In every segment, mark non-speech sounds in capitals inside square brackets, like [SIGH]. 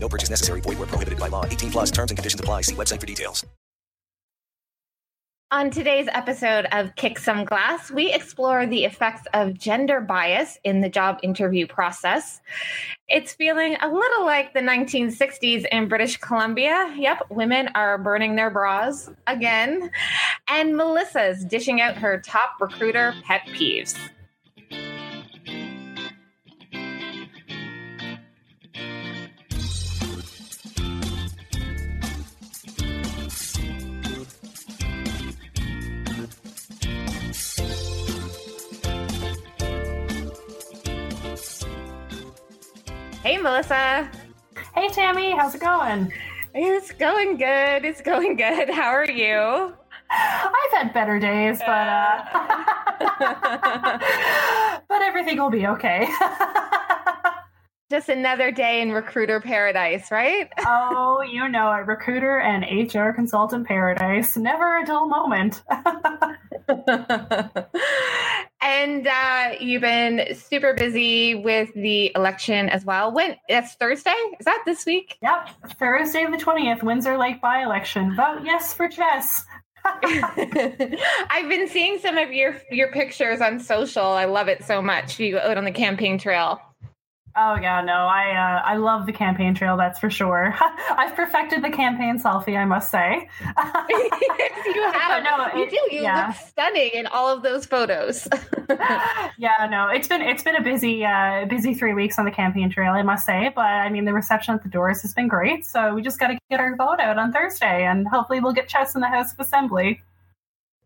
No purchase necessary. Void where prohibited by law. 18 plus terms and conditions apply. See website for details. On today's episode of Kick Some Glass, we explore the effects of gender bias in the job interview process. It's feeling a little like the 1960s in British Columbia. Yep, women are burning their bras again. And Melissa's dishing out her top recruiter pet peeves. Hey, Melissa. Hey, Tammy, how's it going? It's going good. It's going good. How are you? I've had better days, but uh, [LAUGHS] but everything will be okay. [LAUGHS] Just another day in recruiter paradise, right? [LAUGHS] oh, you know it. Recruiter and HR consultant paradise. Never a dull moment. And uh, you've been super busy with the election as well. When that's Thursday? Is that this week? Yep, Thursday the twentieth, Windsor Lake by election. Vote yes for Jess. [LAUGHS] I've been seeing some of your your pictures on social. I love it so much. You out on the campaign trail. Oh yeah, no, I uh, I love the campaign trail. That's for sure. [LAUGHS] I've perfected the campaign selfie, I must say. [LAUGHS] [LAUGHS] you have, no, you do. You yeah. look stunning in all of those photos. yeah, no, it's been it's been a busy uh, busy three weeks on the campaign trail, I must say. But I mean, the reception at the doors has been great. So we just got to get our vote out on Thursday, and hopefully we'll get Jess in the House of Assembly.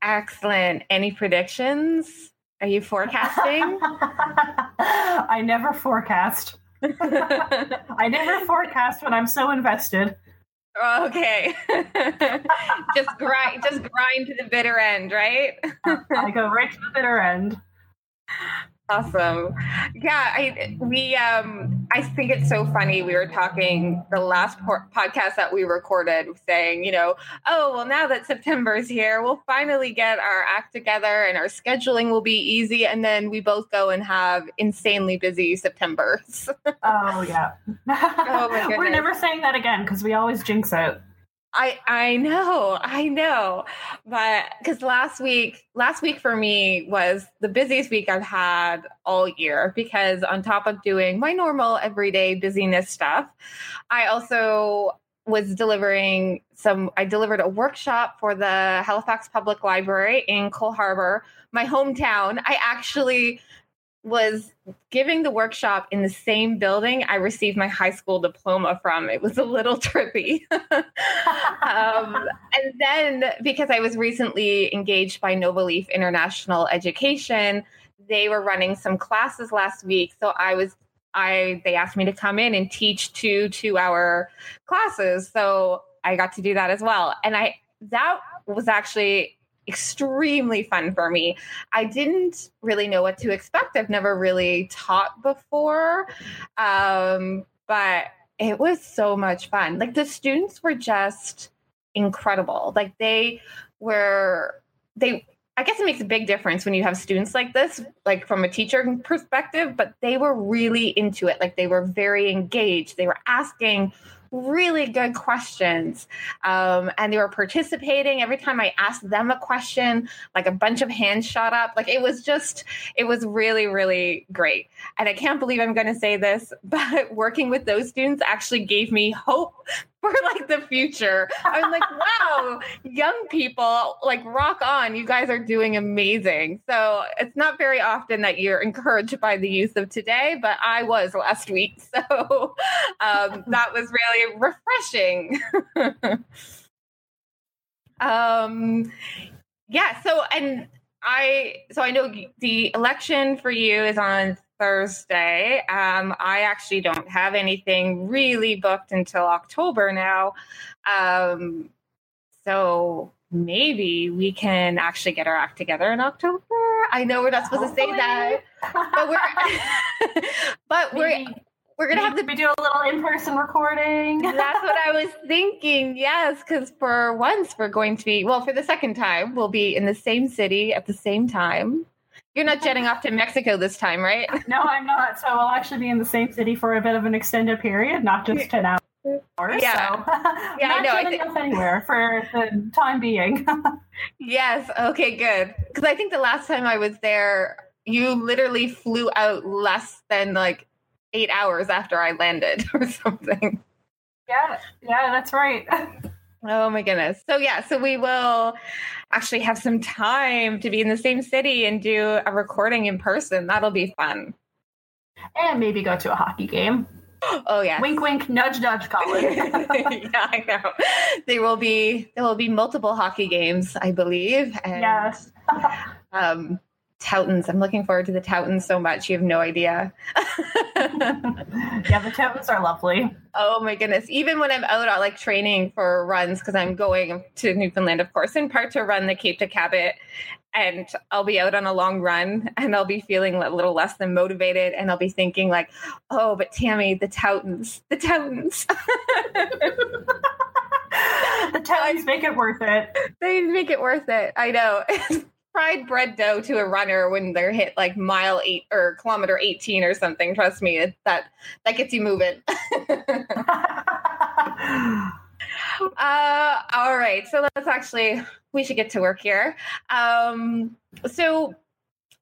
Excellent. Any predictions? Are you forecasting? [LAUGHS] I never forecast. [LAUGHS] I never forecast when I'm so invested. Okay. [LAUGHS] just grind just grind to the bitter end, right? I go right to the bitter end. Awesome. Yeah, I we um I think it's so funny. We were talking the last por- podcast that we recorded saying, you know, oh, well now that September's here, we'll finally get our act together and our scheduling will be easy and then we both go and have insanely busy Septembers. [LAUGHS] oh yeah. [LAUGHS] oh my goodness. We're never saying that again because we always jinx it. I I know, I know. But cuz last week last week for me was the busiest week I've had all year because on top of doing my normal everyday busyness stuff, I also was delivering some I delivered a workshop for the Halifax Public Library in Cole Harbour, my hometown. I actually was giving the workshop in the same building I received my high school diploma from. It was a little [LAUGHS] trippy. [LAUGHS] um, and then because I was recently engaged by Noble Leaf International Education, they were running some classes last week. So I was I they asked me to come in and teach two two hour classes. So I got to do that as well. And I that was actually extremely fun for me. I didn't really know what to expect. I've never really taught before. Um, but it was so much fun. Like the students were just incredible. Like they were they I guess it makes a big difference when you have students like this, like from a teacher perspective, but they were really into it. Like they were very engaged. They were asking really good questions. Um, and they were participating. Every time I asked them a question, like a bunch of hands shot up. Like it was just, it was really, really great. And I can't believe I'm going to say this, [LAUGHS] but working with those students actually gave me hope [LAUGHS] for like the future. I'm like, wow, young people, like rock on. You guys are doing amazing. So it's not very often that you're encouraged by the youth of today, but I was last week. [LAUGHS] So um, [LAUGHS] that was really refreshing. um, yeah. So, and I, so I know the election for you is on Thursday. Um, I actually don't have anything really booked until October now. Um, So maybe we can actually get our act together in October. I know we're not supposed Hopefully. to say that, but we're [LAUGHS] but we're we're gonna have to do a little in-person recording. [LAUGHS] That's what I was thinking. Yes, because for once we're going to be well, for the second time, we'll be in the same city at the same time. You're not jetting off to Mexico this time, right? [LAUGHS] No, I'm not. So we'll actually be in the same city for a bit of an extended period, not just ten hours. Yeah, so. [LAUGHS] yeah, not I know. I th- off anywhere for the time being. [LAUGHS] yes. Okay. Good. Because I think the last time I was there, you literally flew out less than like eight hours after I landed or something. Yeah, yeah, that's right. Oh my goodness. So yeah, so we will actually have some time to be in the same city and do a recording in person. That'll be fun. And maybe go to a hockey game. [GASPS] Oh yeah. Wink wink nudge nudge Colin. [LAUGHS] yeah, I know. There will be there will be multiple hockey games, I believe. And, yes. [LAUGHS] um Toutons. I'm looking forward to the Toutons so much. You have no idea. [LAUGHS] yeah, the Toutons are lovely. Oh my goodness. Even when I'm out like training for runs, because I'm going to Newfoundland, of course, in part to run the Cape to Cabot. And I'll be out on a long run and I'll be feeling a little less than motivated. And I'll be thinking, like, oh, but Tammy, the Toutons, the Toutons. [LAUGHS] the Toutons make it worth it. [LAUGHS] They make it worth it. I know fried bread dough to a runner when they're hit like mile eight or kilometer 18 or something. Trust me, it, that that gets you moving. [LAUGHS] uh, all right, so let's actually we should get to work here. Um, so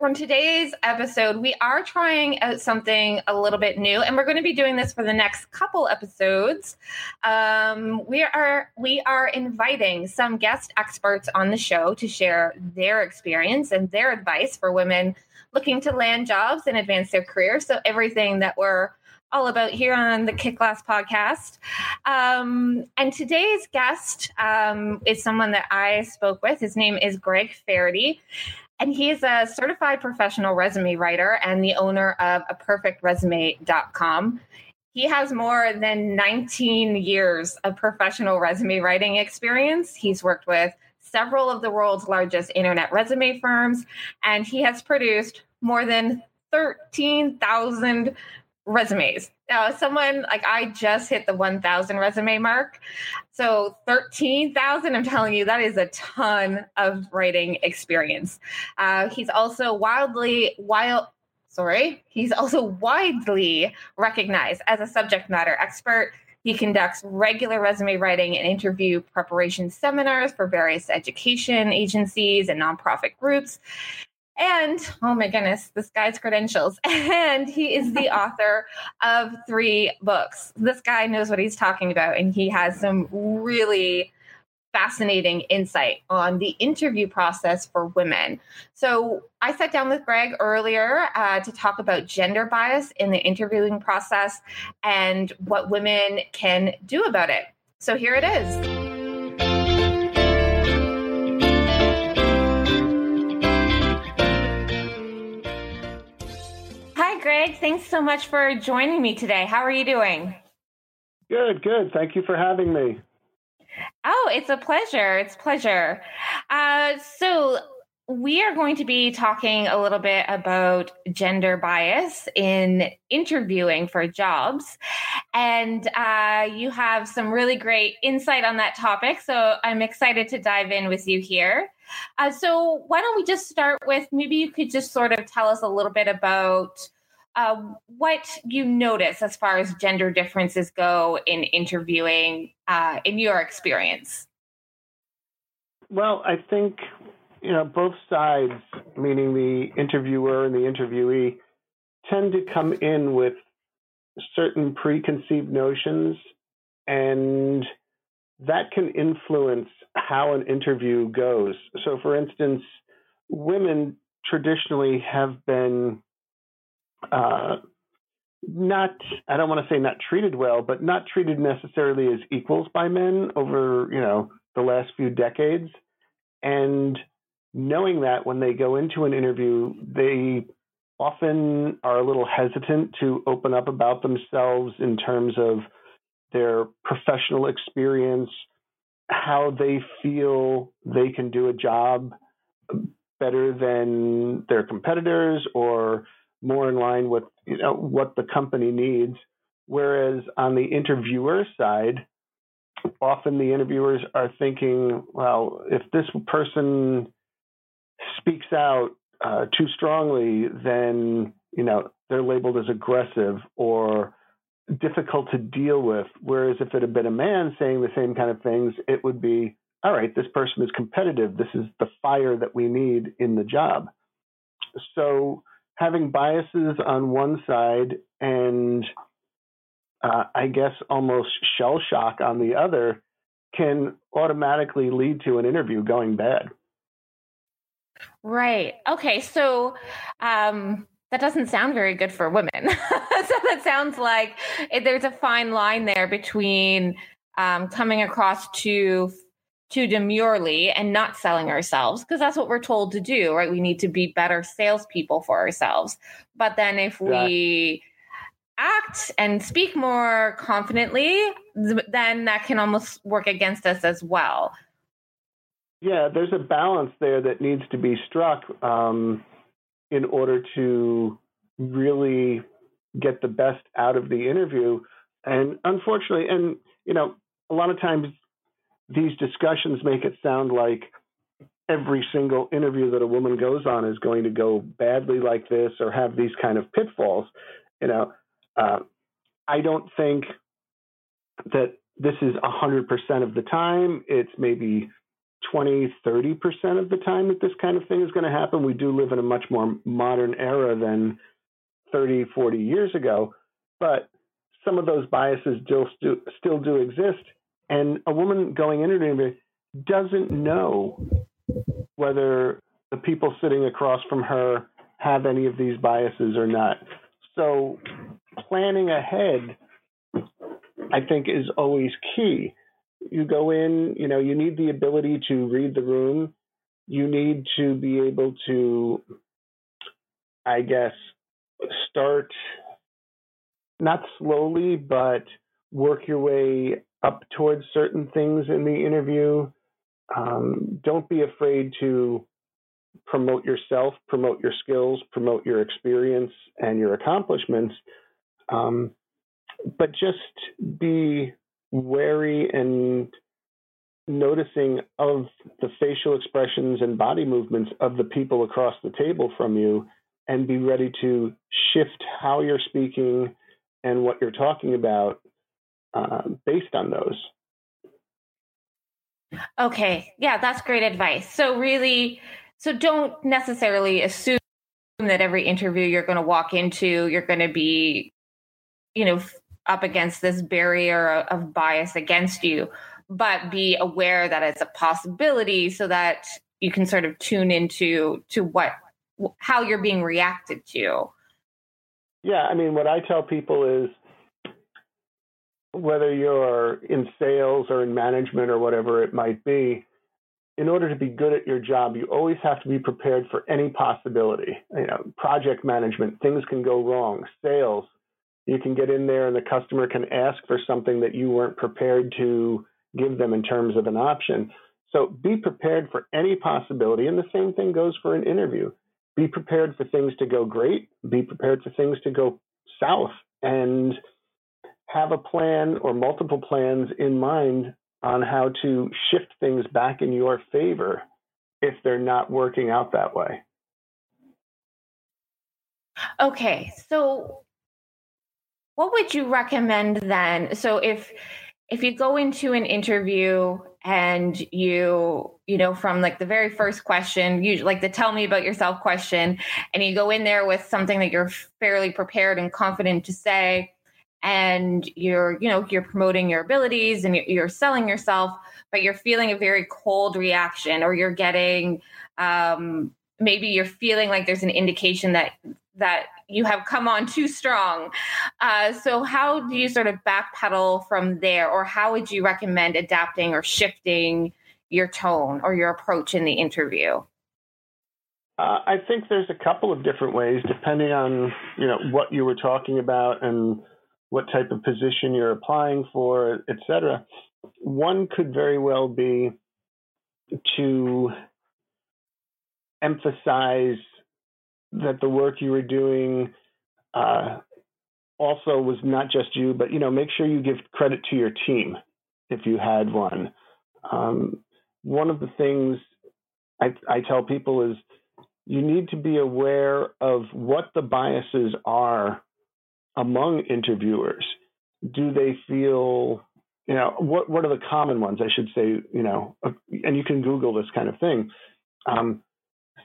from today's episode, we are trying out something a little bit new, and we're going to be doing this for the next couple episodes. Um, we are we are inviting some guest experts on the show to share their experience and their advice for women looking to land jobs and advance their career. So everything that we're all about here on the Kick Glass podcast. Um, and today's guest um, is someone that I spoke with. His name is Greg Faherty. And he is a certified professional resume writer and the owner of a perfectresume.com. He has more than 19 years of professional resume writing experience. He's worked with several of the world's largest internet resume firms, and he has produced more than 13,000 resumes. Now, someone like I just hit the 1,000 resume mark. So 13,000, I'm telling you, that is a ton of writing experience. Uh, he's also wildly, wild, sorry, he's also widely recognized as a subject matter expert. He conducts regular resume writing and interview preparation seminars for various education agencies and nonprofit groups. And oh my goodness, this guy's credentials. [LAUGHS] And he is the [LAUGHS] author of three books. This guy knows what he's talking about, and he has some really fascinating insight on the interview process for women. So I sat down with Greg earlier uh, to talk about gender bias in the interviewing process and what women can do about it. So here it is. Greg. Thanks so much for joining me today. How are you doing? Good, good. Thank you for having me. Oh, it's a pleasure. It's a pleasure. Uh, so, we are going to be talking a little bit about gender bias in interviewing for jobs. And uh, you have some really great insight on that topic. So I'm excited to dive in with you here. Uh, so, why don't we just start with maybe you could just sort of tell us a little bit about uh, what you notice as far as gender differences go in interviewing uh, in your experience? Well, I think you know both sides, meaning the interviewer and the interviewee, tend to come in with certain preconceived notions, and that can influence how an interview goes. So, for instance, women traditionally have been uh, not I don't want to say not treated well, but not treated necessarily as equals by men over you know the last few decades, and knowing that when they go into an interview, they often are a little hesitant to open up about themselves in terms of their professional experience how they feel they can do a job better than their competitors or more in line with you know what the company needs whereas on the interviewer side often the interviewers are thinking well if this person speaks out uh, too strongly then you know they're labeled as aggressive or difficult to deal with. Whereas if it had been a man saying the same kind of things, it would be, all right, this person is competitive. This is the fire that we need in the job. So having biases on one side and uh, I guess almost shell shock on the other can automatically lead to an interview going bad. Right. Okay. So, um, that doesn't sound very good for women. [LAUGHS] so that sounds like it, there's a fine line there between um, coming across too too demurely and not selling ourselves because that's what we're told to do, right? We need to be better salespeople for ourselves. But then if we act and speak more confidently, then that can almost work against us as well. Yeah, there's a balance there that needs to be struck. Um, in order to really get the best out of the interview. And unfortunately, and you know, a lot of times these discussions make it sound like every single interview that a woman goes on is going to go badly like this or have these kind of pitfalls. You know, uh, I don't think that this is 100% of the time. It's maybe 20, 30% of the time that this kind of thing is going to happen. We do live in a much more modern era than 30, 40 years ago, but some of those biases still, still do exist. And a woman going into an interview doesn't know whether the people sitting across from her have any of these biases or not. So planning ahead, I think, is always key you go in, you know, you need the ability to read the room. You need to be able to, I guess, start not slowly, but work your way up towards certain things in the interview. Um, don't be afraid to promote yourself, promote your skills, promote your experience and your accomplishments. Um, but just be wary and noticing of the facial expressions and body movements of the people across the table from you and be ready to shift how you're speaking and what you're talking about uh, based on those. Okay. Yeah, that's great advice. So, really, so don't necessarily assume that every interview you're going to walk into, you're going to be, you know, up against this barrier of bias against you, but be aware that it's a possibility so that you can sort of tune into to what how you're being reacted to. Yeah, I mean, what I tell people is whether you're in sales or in management or whatever it might be, in order to be good at your job, you always have to be prepared for any possibility. You know, project management, things can go wrong. Sales, you can get in there and the customer can ask for something that you weren't prepared to give them in terms of an option. So be prepared for any possibility. And the same thing goes for an interview. Be prepared for things to go great, be prepared for things to go south, and have a plan or multiple plans in mind on how to shift things back in your favor if they're not working out that way. Okay, so what would you recommend then? So if if you go into an interview and you you know from like the very first question you like the tell me about yourself question and you go in there with something that you're fairly prepared and confident to say and you're you know you're promoting your abilities and you're selling yourself but you're feeling a very cold reaction or you're getting um maybe you're feeling like there's an indication that that you have come on too strong. Uh, so, how do you sort of backpedal from there, or how would you recommend adapting or shifting your tone or your approach in the interview? Uh, I think there's a couple of different ways, depending on you know what you were talking about and what type of position you're applying for, et cetera. one could very well be to emphasize that the work you were doing uh, also was not just you, but you know, make sure you give credit to your team if you had one. Um, one of the things I, I tell people is you need to be aware of what the biases are among interviewers. Do they feel, you know, what what are the common ones? I should say, you know, and you can Google this kind of thing. Um,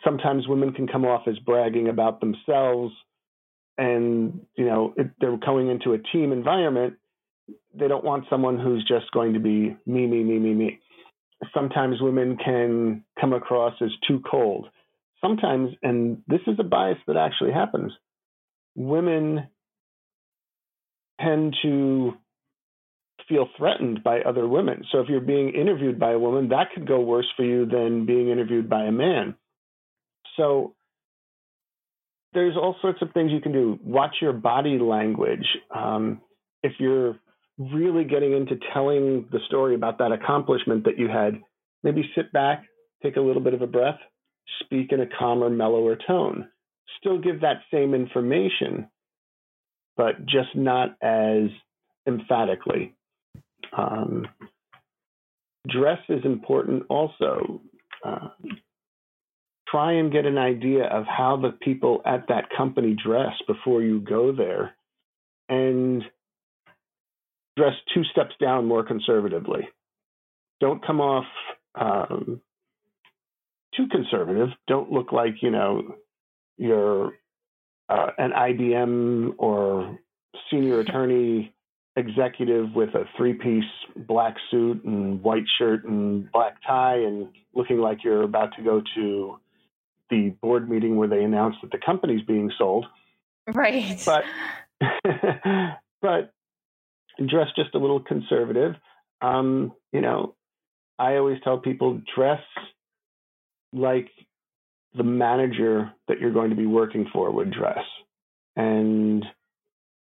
sometimes women can come off as bragging about themselves, and you know, if they're going into a team environment. They don't want someone who's just going to be me, me, me, me, me sometimes women can come across as too cold. Sometimes, and this is a bias that actually happens, women tend to feel threatened by other women. So if you're being interviewed by a woman, that could go worse for you than being interviewed by a man. So there's all sorts of things you can do. Watch your body language. Um, if you're really getting into telling the story about that accomplishment that you had, maybe sit back, take a little bit of a breath, speak in a calmer, mellower tone. Still give that same information, but just not as emphatically. Um, dress is important also. Uh, try and get an idea of how the people at that company dress before you go there. And dress two steps down more conservatively. Don't come off um, too conservative. Don't look like you know you're uh, an IBM or senior attorney executive with a three-piece black suit and white shirt and black tie and looking like you're about to go to the board meeting where they announce that the company's being sold. Right. But [LAUGHS] but dress just a little conservative. Um, you know, I always tell people dress like the manager that you're going to be working for would dress. And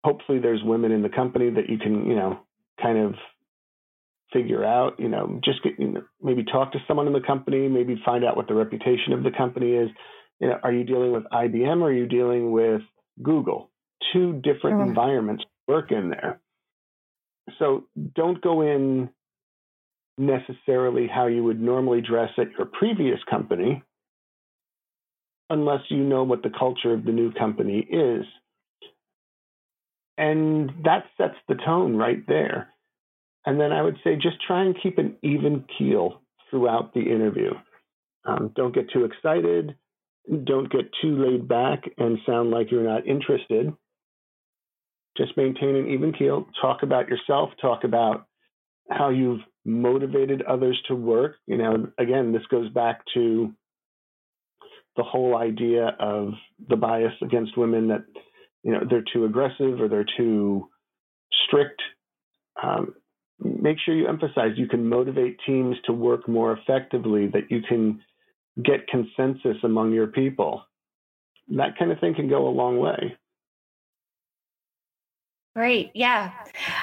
hopefully there's women in the company that you can, you know, kind of figure out, you know, just get, you know, maybe talk to someone in the company, maybe find out what the reputation of the company is. You know, are you dealing with IBM or are you dealing with Google? Two different mm-hmm. environments work in there so don't go in necessarily how you would normally dress at your previous company unless you know what the culture of the new company is. And that sets the tone right there. And then I would say just try and keep an even keel throughout the interview. Um, don't get too excited. Don't get too laid back and sound like you're not interested just maintain an even keel. Talk about yourself. Talk about how you've motivated others to work. You know, again, this goes back to the whole idea of the bias against women that you know they're too aggressive or they're too strict. Um, make sure you emphasize you can motivate teams to work more effectively. That you can get consensus among your people. That kind of thing can go a long way. Great. Yeah.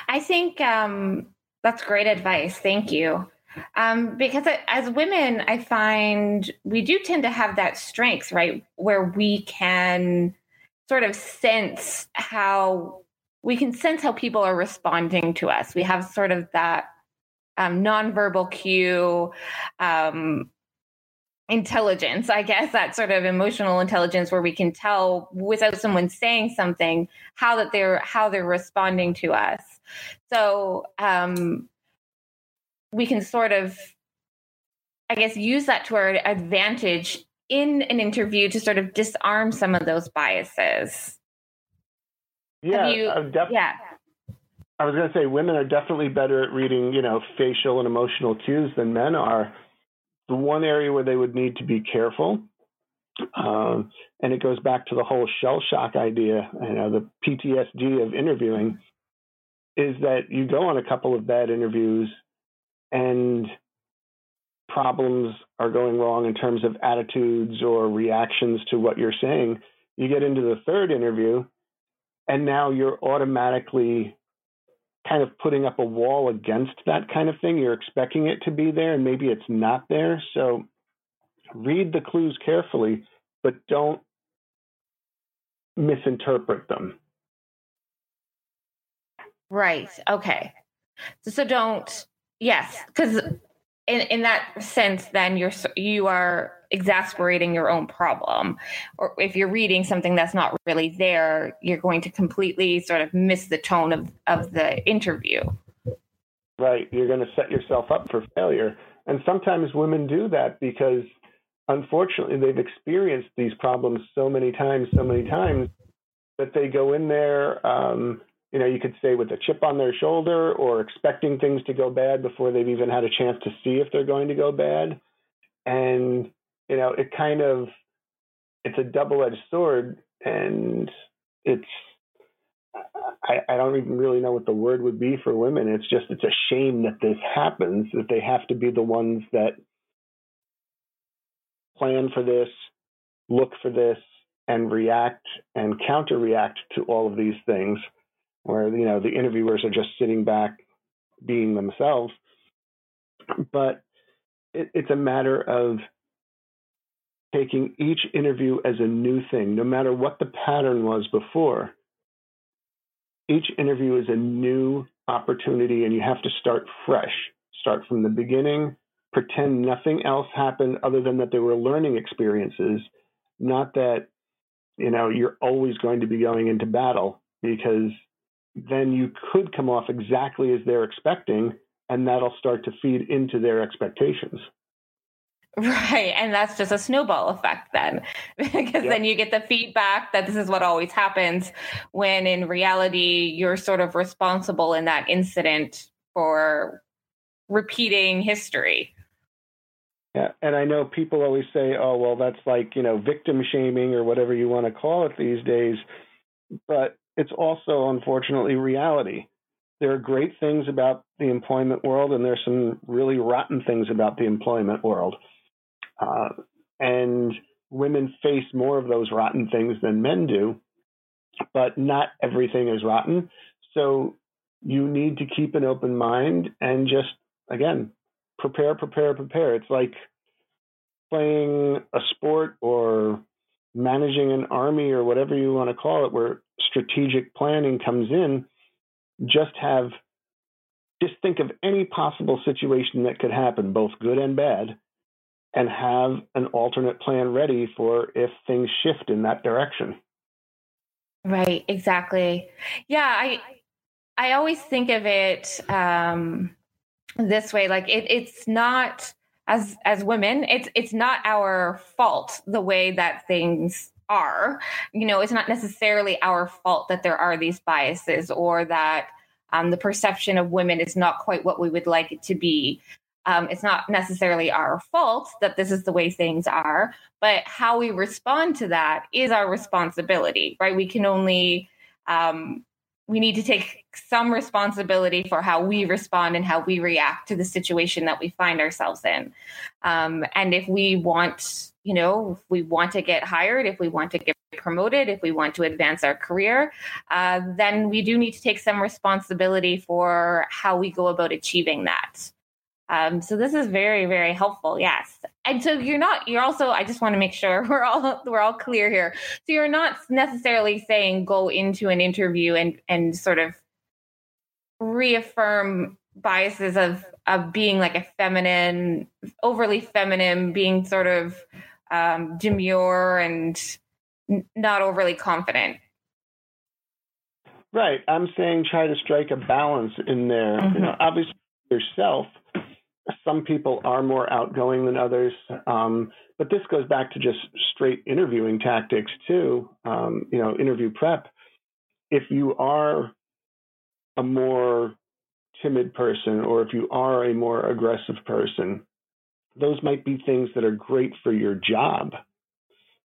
I think um, that's great advice. Thank you. Um, because as women, I find we do tend to have that strength, right? Where we can sort of sense how we can sense how people are responding to us. We have sort of that um, nonverbal cue um, intelligence, I guess, that sort of emotional intelligence where we can tell without someone saying something how that they're how they're responding to us. So um, we can sort of, I guess, use that to our advantage in an interview to sort of disarm some of those biases. Yeah, you, def- yeah. I was going to say women are definitely better at reading, you know, facial and emotional cues than men are the one area where they would need to be careful, um, and it goes back to the whole shell shock idea, you know, the PTSD of interviewing, is that you go on a couple of bad interviews and problems are going wrong in terms of attitudes or reactions to what you're saying. You get into the third interview, and now you're automatically kind of putting up a wall against that kind of thing. You're expecting it to be there, and maybe it's not there. So read the clues carefully, but don't misinterpret them. Right. Okay. So, don't. Yes, because in in that sense, then you're you are exasperating your own problem. Or if you're reading something that's not really there, you're going to completely sort of miss the tone of of the interview. Right. You're going to set yourself up for failure. And sometimes women do that because unfortunately they've experienced these problems so many times, so many times that they go in there, um, you know, you could say with a chip on their shoulder or expecting things to go bad before they've even had a chance to see if they're going to go bad. And, you know, it kind of, it's a double edged sword and it's, I, I don't even really know what the word would be for women. It's just, it's a shame that this happens, that they have to be the ones that plan for this, look for this, and react and counter react to all of these things, where you know the interviewers are just sitting back, being themselves. But it, it's a matter of taking each interview as a new thing, no matter what the pattern was before. Each interview is a new opportunity, and you have to start fresh. Start from the beginning, pretend nothing else happened other than that there were learning experiences, not that you know you're always going to be going into battle because then you could come off exactly as they're expecting and that'll start to feed into their expectations. Right. And that's just a snowball effect then, [LAUGHS] because yep. then you get the feedback that this is what always happens when in reality, you're sort of responsible in that incident for repeating history. Yeah, and I know people always say, "Oh, well, that's like you know victim shaming or whatever you want to call it these days," but it's also unfortunately reality. There are great things about the employment world, and there's some really rotten things about the employment world. Uh, and women face more of those rotten things than men do, but not everything is rotten. So you need to keep an open mind and just again prepare, prepare, prepare. It's like playing a sport or managing an army or whatever you want to call it, where strategic planning comes in. Just have, just think of any possible situation that could happen, both good and bad, and have an alternate plan ready for if things shift in that direction. Right, exactly. Yeah, I I always think of it um, this way like it, it's not as as women it's it's not our fault the way that things are. You know it's not necessarily our fault that there are these biases or that um, the perception of women is not quite what we would like it to be. Um, it's not necessarily our fault that this is the way things are but how we respond to that is our responsibility right? We can only um, we need to take some responsibility for how we respond and how we react to the situation that we find ourselves in. Um, and if we want, you know, if we want to get hired, if we want to get promoted, if we want to advance our career, uh, then we do need to take some responsibility for how we go about achieving that. Um, so this is very, very helpful. Yes. And so you're not, you're also, I just want to make sure [LAUGHS] we're all, we're all clear here. So you're not necessarily saying go into an interview and, and sort of reaffirm biases of, of being like a feminine, overly feminine, being sort of um, demure and n- not overly confident. Right. I'm saying try to strike a balance in there. Mm-hmm. You know, obviously yourself some people are more outgoing than others. Um, but this goes back to just straight interviewing tactics too. Um, you know, interview prep. If you are a more timid person, or if you are a more aggressive person, those might be things that are great for your job,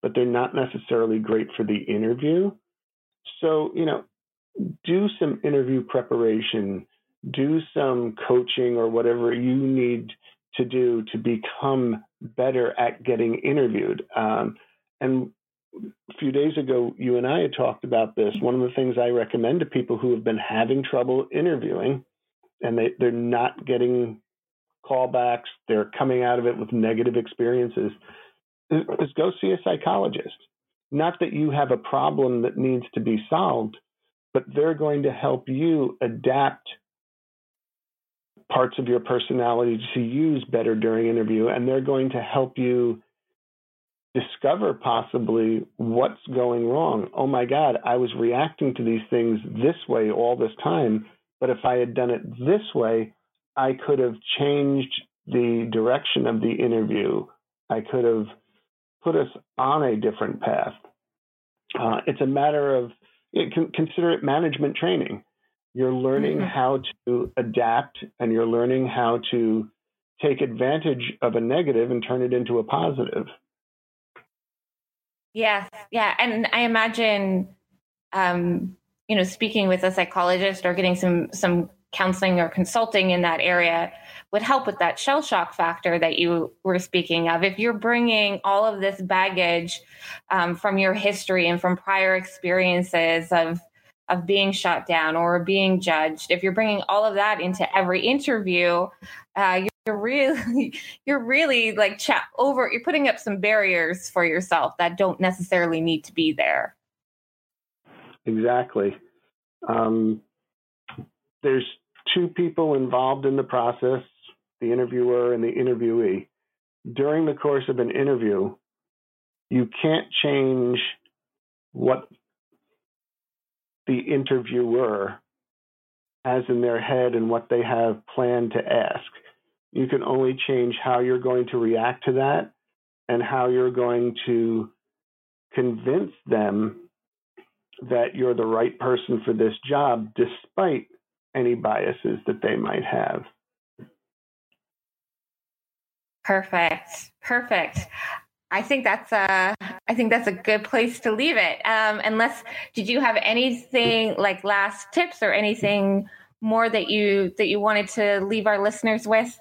but they're not necessarily great for the interview. So, you know, do some interview preparation do some coaching or whatever you need to do to become better at getting interviewed. Um, and a few days ago, you and I had talked about this. One of the things I recommend to people who have been having trouble interviewing and they, they're not getting callbacks, they're coming out of it with negative experiences, is, is go see a psychologist. Not that you have a problem that needs to be solved, but they're going to help you adapt parts of your personality to use better during interview and they're going to help you discover possibly what's going wrong. Oh my God, I was reacting to these things this way all this time, but if I had done it this way, I could have changed the direction of the interview. I could have put us on a different path. Uh, it's a matter of it, consider it management training. You're learning mm-hmm. how to adapt and you're learning how to take advantage of a negative and turn it into a positive. Yes, yeah, and I imagine, um, you know, speaking with a psychologist or getting some some counseling or consulting in that area would help with that shell shock factor that you were speaking of. If you're bringing all of this baggage um, from your history and from prior experiences of of being shot down or being judged, if you're bringing all of that into every interview, uh, you're really [LAUGHS] you're really like chat over you're putting up some barriers for yourself that don't necessarily need to be there. Exactly. Um, there's two people involved in the process the interviewer and the interviewee. During the course of an interview you can't change what the interviewer has in their head and what they have planned to ask you can only change how you're going to react to that and how you're going to convince them that you're the right person for this job despite any biases that they might have. Perfect. Perfect. I think that's a I think that's a good place to leave it. Um, unless did you have anything like last tips or anything more that you that you wanted to leave our listeners with?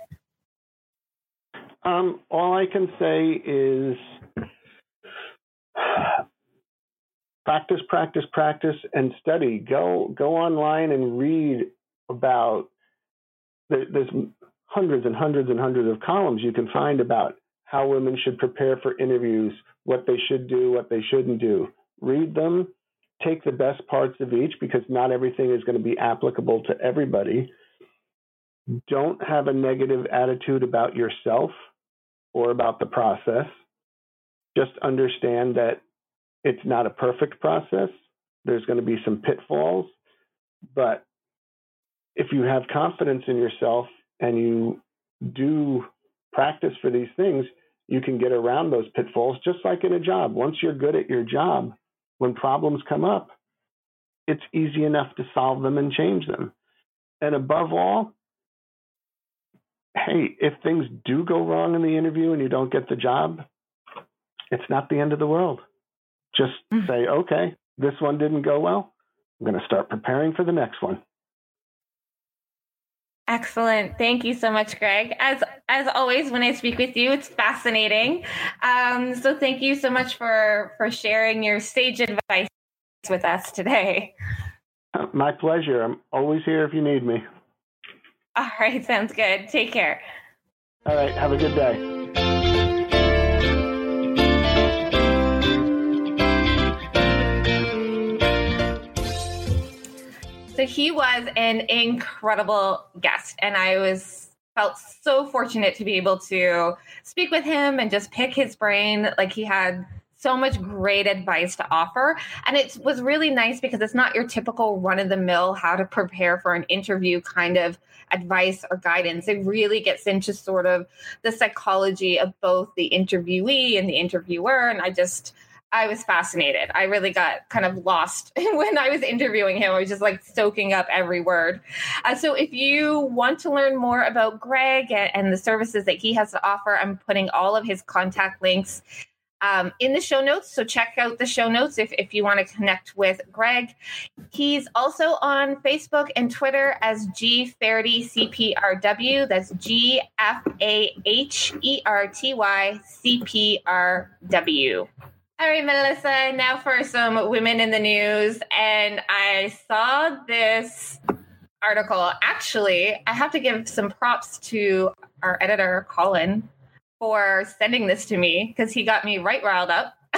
Um, all I can say is practice, practice, practice, and study. Go go online and read about. There, there's hundreds and hundreds and hundreds of columns you can find about how women should prepare for interviews, what they should do, what they shouldn't do. Read them. Take the best parts of each because not everything is going to be applicable to everybody. Don't have a negative attitude about yourself or about the process. Just understand that it's not a perfect process. There's going to be some pitfalls, but if you have confidence in yourself and you do practice for these things, you can get around those pitfalls just like in a job. Once you're good at your job, when problems come up, it's easy enough to solve them and change them. And above all, hey, if things do go wrong in the interview and you don't get the job, it's not the end of the world. Just mm. say, okay, this one didn't go well. I'm going to start preparing for the next one. Excellent. Thank you so much, Greg. As as always, when I speak with you, it's fascinating. Um, so thank you so much for for sharing your sage advice with us today. [LAUGHS] My pleasure. I'm always here if you need me. All right, sounds good. Take care. All right, have a good day. He was an incredible guest, and I was felt so fortunate to be able to speak with him and just pick his brain. Like he had so much great advice to offer. And it was really nice because it's not your typical run of the mill how to prepare for an interview kind of advice or guidance. It really gets into sort of the psychology of both the interviewee and the interviewer. And I just, I was fascinated. I really got kind of lost [LAUGHS] when I was interviewing him. I was just like soaking up every word. Uh, so, if you want to learn more about Greg and, and, the services that he has to offer, I'm putting all of his contact links um, in the show notes. So check out the show notes if, if you want to connect with Greg. He's also on Facebook and Twitter as G Faherty CPRW. That's G F A H E R T Y C P R W. All right, Melissa, now for some women in the news. And I saw this article. Actually, I have to give some props to our editor, Colin, for sending this to me because he got me right riled up. [LAUGHS]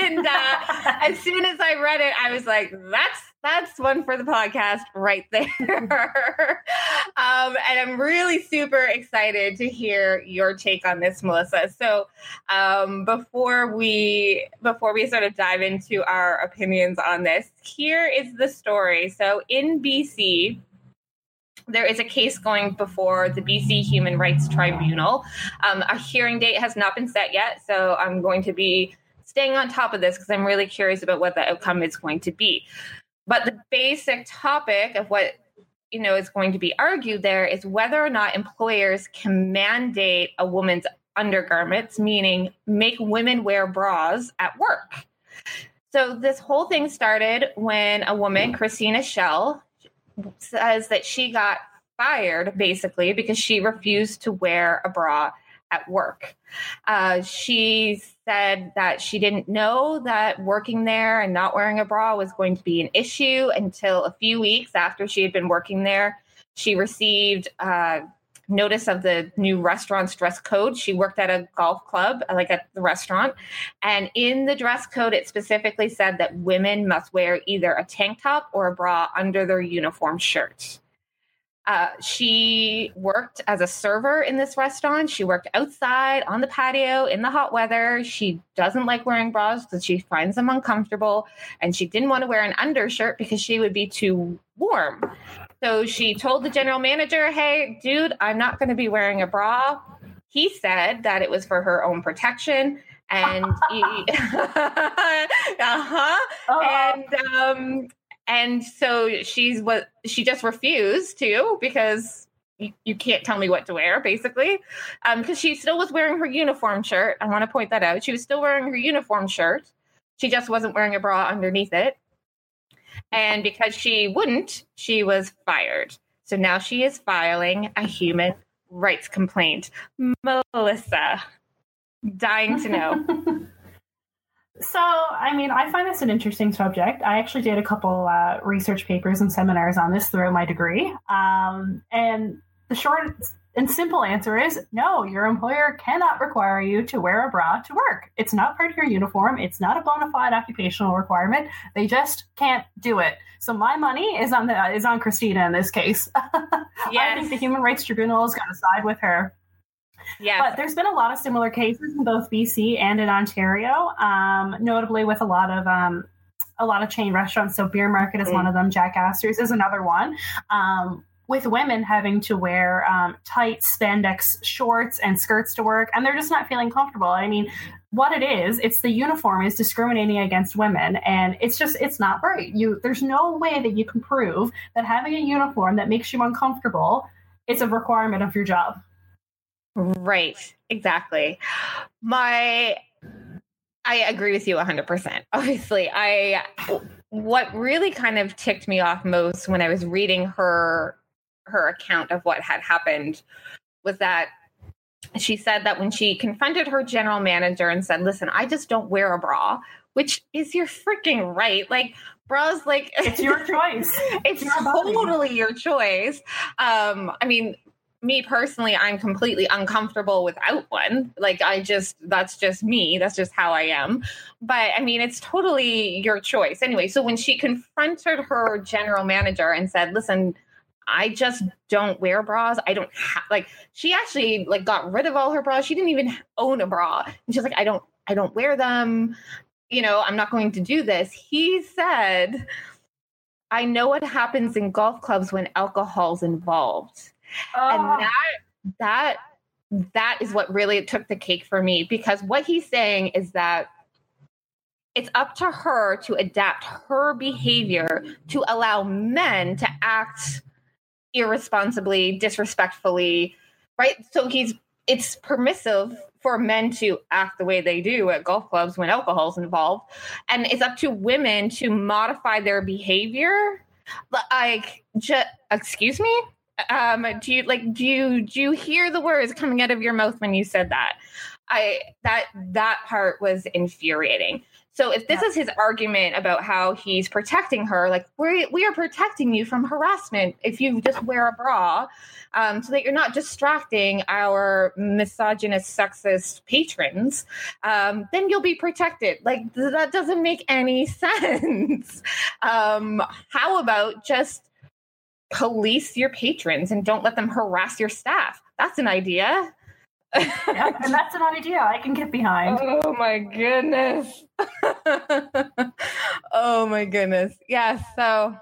and uh, as soon as I read it, I was like, that's that's one for the podcast right there. [LAUGHS] um, and I'm really super excited to hear your take on this, Melissa. So um, before we before we sort of dive into our opinions on this, here is the story. So in BC, there is a case going before the BC Human Rights Tribunal. Um, a hearing date has not been set yet, so I'm going to be staying on top of this because I'm really curious about what the outcome is going to be. But the basic topic of what you know is going to be argued there is whether or not employers can mandate a woman's undergarments, meaning make women wear bras at work. So this whole thing started when a woman, Christina Schell, says that she got fired basically because she refused to wear a bra at work. Uh, she said that she didn't know that working there and not wearing a bra was going to be an issue until a few weeks after she had been working there. She received uh, notice of the new restaurant's dress code. She worked at a golf club, like at the restaurant. And in the dress code, it specifically said that women must wear either a tank top or a bra under their uniform shirt. Uh, she worked as a server in this restaurant. She worked outside on the patio in the hot weather. She doesn't like wearing bras because she finds them uncomfortable. And she didn't want to wear an undershirt because she would be too warm. So she told the general manager, hey, dude, I'm not going to be wearing a bra. He said that it was for her own protection. And [LAUGHS] [LAUGHS] uh-huh. Oh. And um, and so she's what she just refused to because you, you can't tell me what to wear, basically. Um, because she still was wearing her uniform shirt. I want to point that out. She was still wearing her uniform shirt. She just wasn't wearing a bra underneath it. And because she wouldn't, she was fired. So now she is filing a human rights complaint. Melissa, dying to know. [LAUGHS] so, I mean, I find this an interesting subject. I actually did a couple uh, research papers and seminars on this throughout my degree. Um, and the short and simple answer is no, your employer cannot require you to wear a bra to work. It's not part of your uniform. It's not a bona fide occupational requirement. They just can't do it. So my money is on the is on Christina in this case. yes. [LAUGHS] I think the Human Rights Tribunal is going to side with her. Yeah, but there's been a lot of similar cases in both BC and in Ontario, um, notably with a lot of um, a lot of chain restaurants. So Beer Market is mm. one of them. Jack Astor's is another one. Um, with women having to wear um, tight spandex shorts and skirts to work, and they're just not feeling comfortable. I mean, what it is, it's the uniform is discriminating against women, and it's just it's not right. You there's no way that you can prove that having a uniform that makes you uncomfortable is a requirement of your job. Right, exactly. My I agree with you 100%. Obviously, I what really kind of ticked me off most when I was reading her her account of what had happened was that she said that when she confronted her general manager and said, "Listen, I just don't wear a bra," which is your freaking right. Like bras, like it's your choice. [LAUGHS] it's your totally body. your choice. Um, I mean, me personally, I'm completely uncomfortable without one. Like I just that's just me. That's just how I am. But I mean, it's totally your choice. Anyway, so when she confronted her general manager and said, "Listen, I just don't wear bras. I don't have like she actually like got rid of all her bras. She didn't even own a bra. And she's like, I don't I don't wear them. You know, I'm not going to do this. He said, I know what happens in golf clubs when alcohol's involved. Oh. And ah. that that that is what really took the cake for me because what he's saying is that it's up to her to adapt her behavior to allow men to act irresponsibly, disrespectfully, right? So he's it's permissive for men to act the way they do at golf clubs when alcohol's involved, and it's up to women to modify their behavior. Like, just excuse me. Um, do you like do you do you hear the words coming out of your mouth when you said that? I that that part was infuriating. So if this is his argument about how he's protecting her, like we we are protecting you from harassment if you just wear a bra, um, so that you're not distracting our misogynist, sexist patrons, um, then you'll be protected. Like th- that doesn't make any [LAUGHS] sense. um, how about just police your patrons and don't let them harass your staff? That's an idea yeah, and that's an idea I can get behind. [LAUGHS] Oh my goodness. [LAUGHS] oh my goodness. Yeah, so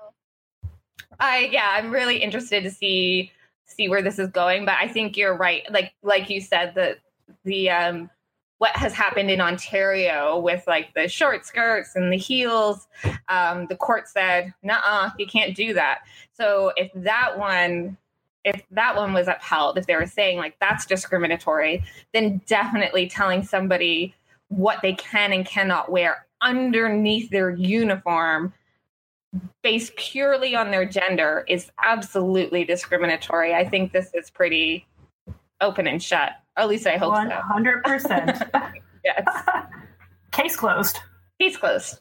I yeah, I'm really interested to see see where this is going, but I think you're right. Like like you said that the um what has happened in Ontario with like the short skirts and the heels, um, the court said, nah, you can't do that. So if that one if that one was upheld, if they were saying like that's discriminatory, then definitely telling somebody what they can and cannot wear underneath their uniform based purely on their gender is absolutely discriminatory. I think this is pretty open and shut. Or at least I hope 100%. so. [LAUGHS] yes. [LAUGHS] Case closed. Case closed.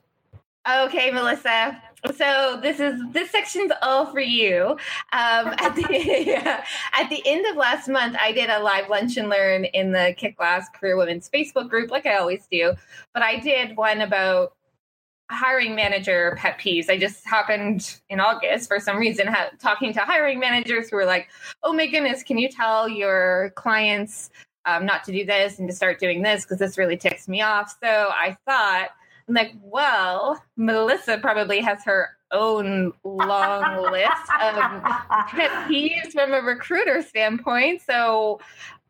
Okay, Melissa so this is this section's all for you. Um, [LAUGHS] at the at the end of last month, I did a live lunch and learn in the Kick Glass Career Women's Facebook group, like I always do. But I did one about hiring manager pet peeves. I just happened in August for some reason ha- talking to hiring managers who were like, "Oh my goodness, can you tell your clients um, not to do this and to start doing this because this really ticks me off?" So I thought I'm like, well, Melissa probably has her own long list of pet peeves from a recruiter standpoint. So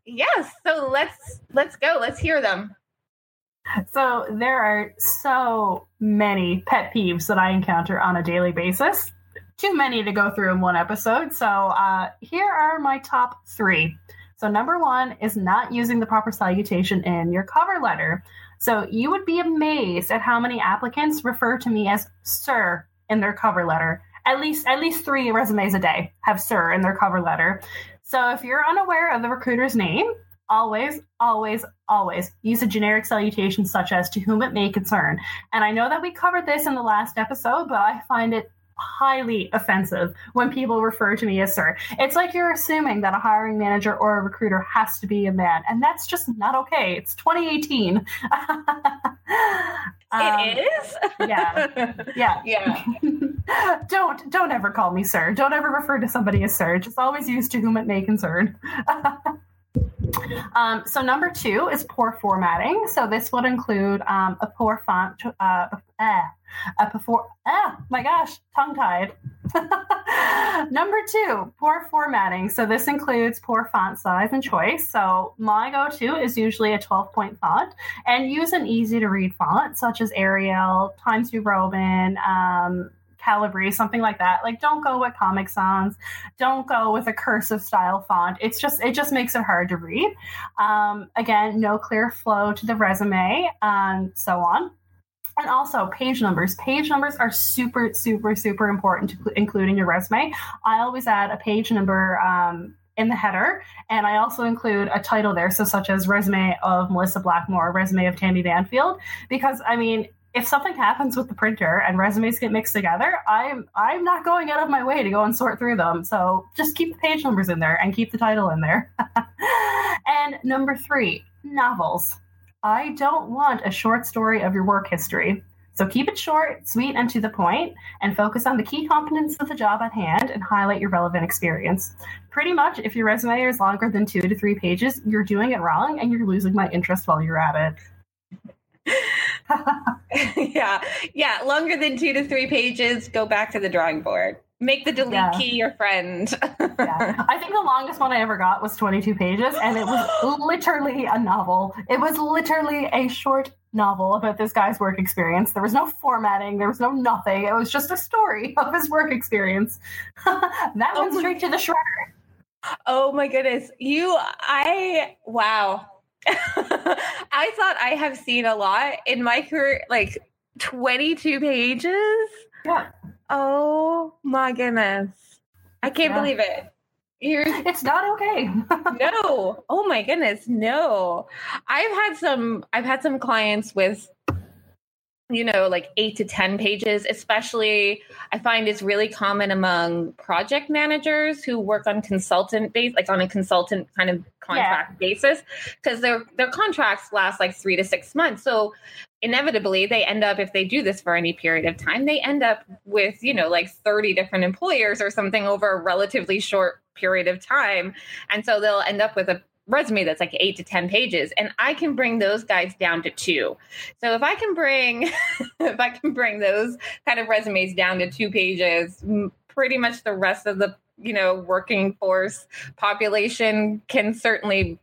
yes, so let's let's go. Let's hear them. [LAUGHS] So there are so many pet peeves that I encounter on a daily basis. Too many to go through in one episode. So uh, here are my top three. So number one is not using the proper salutation in your cover letter. So you would be amazed at how many applicants refer to me as sir in their cover letter. At least at least 3 resumes a day have sir in their cover letter. So if you're unaware of the recruiter's name, always, always, always use a generic salutation such as to whom it may concern. And I know that we covered this in the last episode, but I find it highly offensive when people refer to me as sir. It's like you're assuming that a hiring manager or a recruiter has to be a man, and that's just not okay. It's 2018. [LAUGHS] um, it is. yeah, [LAUGHS] yeah, yeah. [LAUGHS] don't don't ever call me sir. Don't ever refer to somebody as sir. Just always use to whom it may concern. Um, so number two is poor formatting. So this would include um, a poor font, uh, uh, a before. Ah, my gosh, tongue tied. [LAUGHS] number two, poor formatting. So this includes poor font size and choice. So my go-to is usually a 12-point font, and use an easy to read font such as Arial, Times New Roman. Um, Calibri, something like that. Like, don't go with Comic Sans. Don't go with a cursive style font. It's just it just makes it hard to read. Um, again, no clear flow to the resume, and so on. And also page numbers. Page numbers are super, super, super important to include in your resume. I always add a page number um, in the header, and I also include a title there, so such as resume of Melissa Blackmore, resume of Tammy Banfield, because I mean if something happens with the printer and resumes get mixed together, I'm I'm not going out of my way to go and sort through them. So just keep the page numbers in there and keep the title in there. [LAUGHS] and number three, novels. I don't want a short story of your work history. So keep it short, sweet, and to the point, and focus on the key components of the job at hand and highlight your relevant experience. Pretty much, if your resume is longer than two to three pages, you're doing it wrong and you're losing my interest while you're at it. [LAUGHS] yeah. Yeah. Longer than two to three pages, go back to the drawing board. Make the delete yeah. key your friend. [LAUGHS] yeah. I think the longest one I ever got was 22 pages, and it was [LAUGHS] literally a novel. It was literally a short novel about this guy's work experience. There was no formatting, there was no nothing. It was just a story of his work experience. that oh went straight to the shredder. Oh my goodness. You, I, wow. [LAUGHS] I thought I have seen a lot in my career, like 22 pages. Yeah. Oh my goodness. I can't yeah. believe it. You're, [LAUGHS] it's not okay. [LAUGHS] no. Oh my goodness, no. I've had some I've had some clients with you know, like eight to 10 pages, especially I find it's really common among project managers who work on consultant base, like on a consultant kind of contract yeah. basis, because their their contracts last like three to six months. So inevitably they end up, if they do this for any period of time, they end up with, you know, like 30 different employers or something over a relatively short period of time. And so they'll end up with a resume that's like eight to 10 pages and I can bring those guys down to two. So if I can bring, [LAUGHS] if I can bring those kind of resumes down to two pages, pretty much the rest of the, you know, working force population can certainly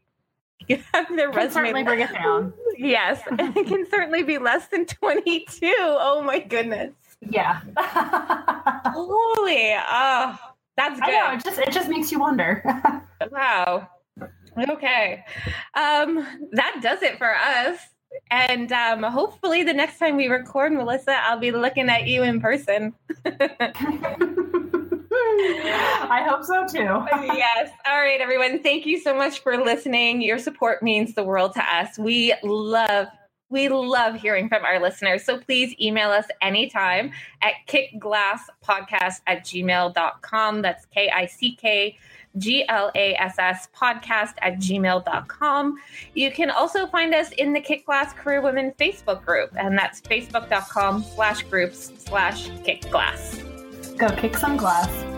[LAUGHS] have their can resume. Bring it down. [LAUGHS] Yes. and it can certainly be less than 22. Oh my goodness. Yeah. Holy, oh, that's good. I know, it just it just makes you wonder. wow. Okay. Um, that does it for us. And um, hopefully, the next time we record, Melissa, I'll be looking at you in person. [LAUGHS] I hope so too. [LAUGHS] yes. All right, everyone. Thank you so much for listening. Your support means the world to us. We love we love hearing from our listeners. So please email us anytime at kickglasspodcast at gmail.com. That's K I C K G L A S S podcast at gmail.com. You can also find us in the Kick Glass Career Women Facebook group, and that's facebook.com slash groups slash kick glass. Go kick some glass.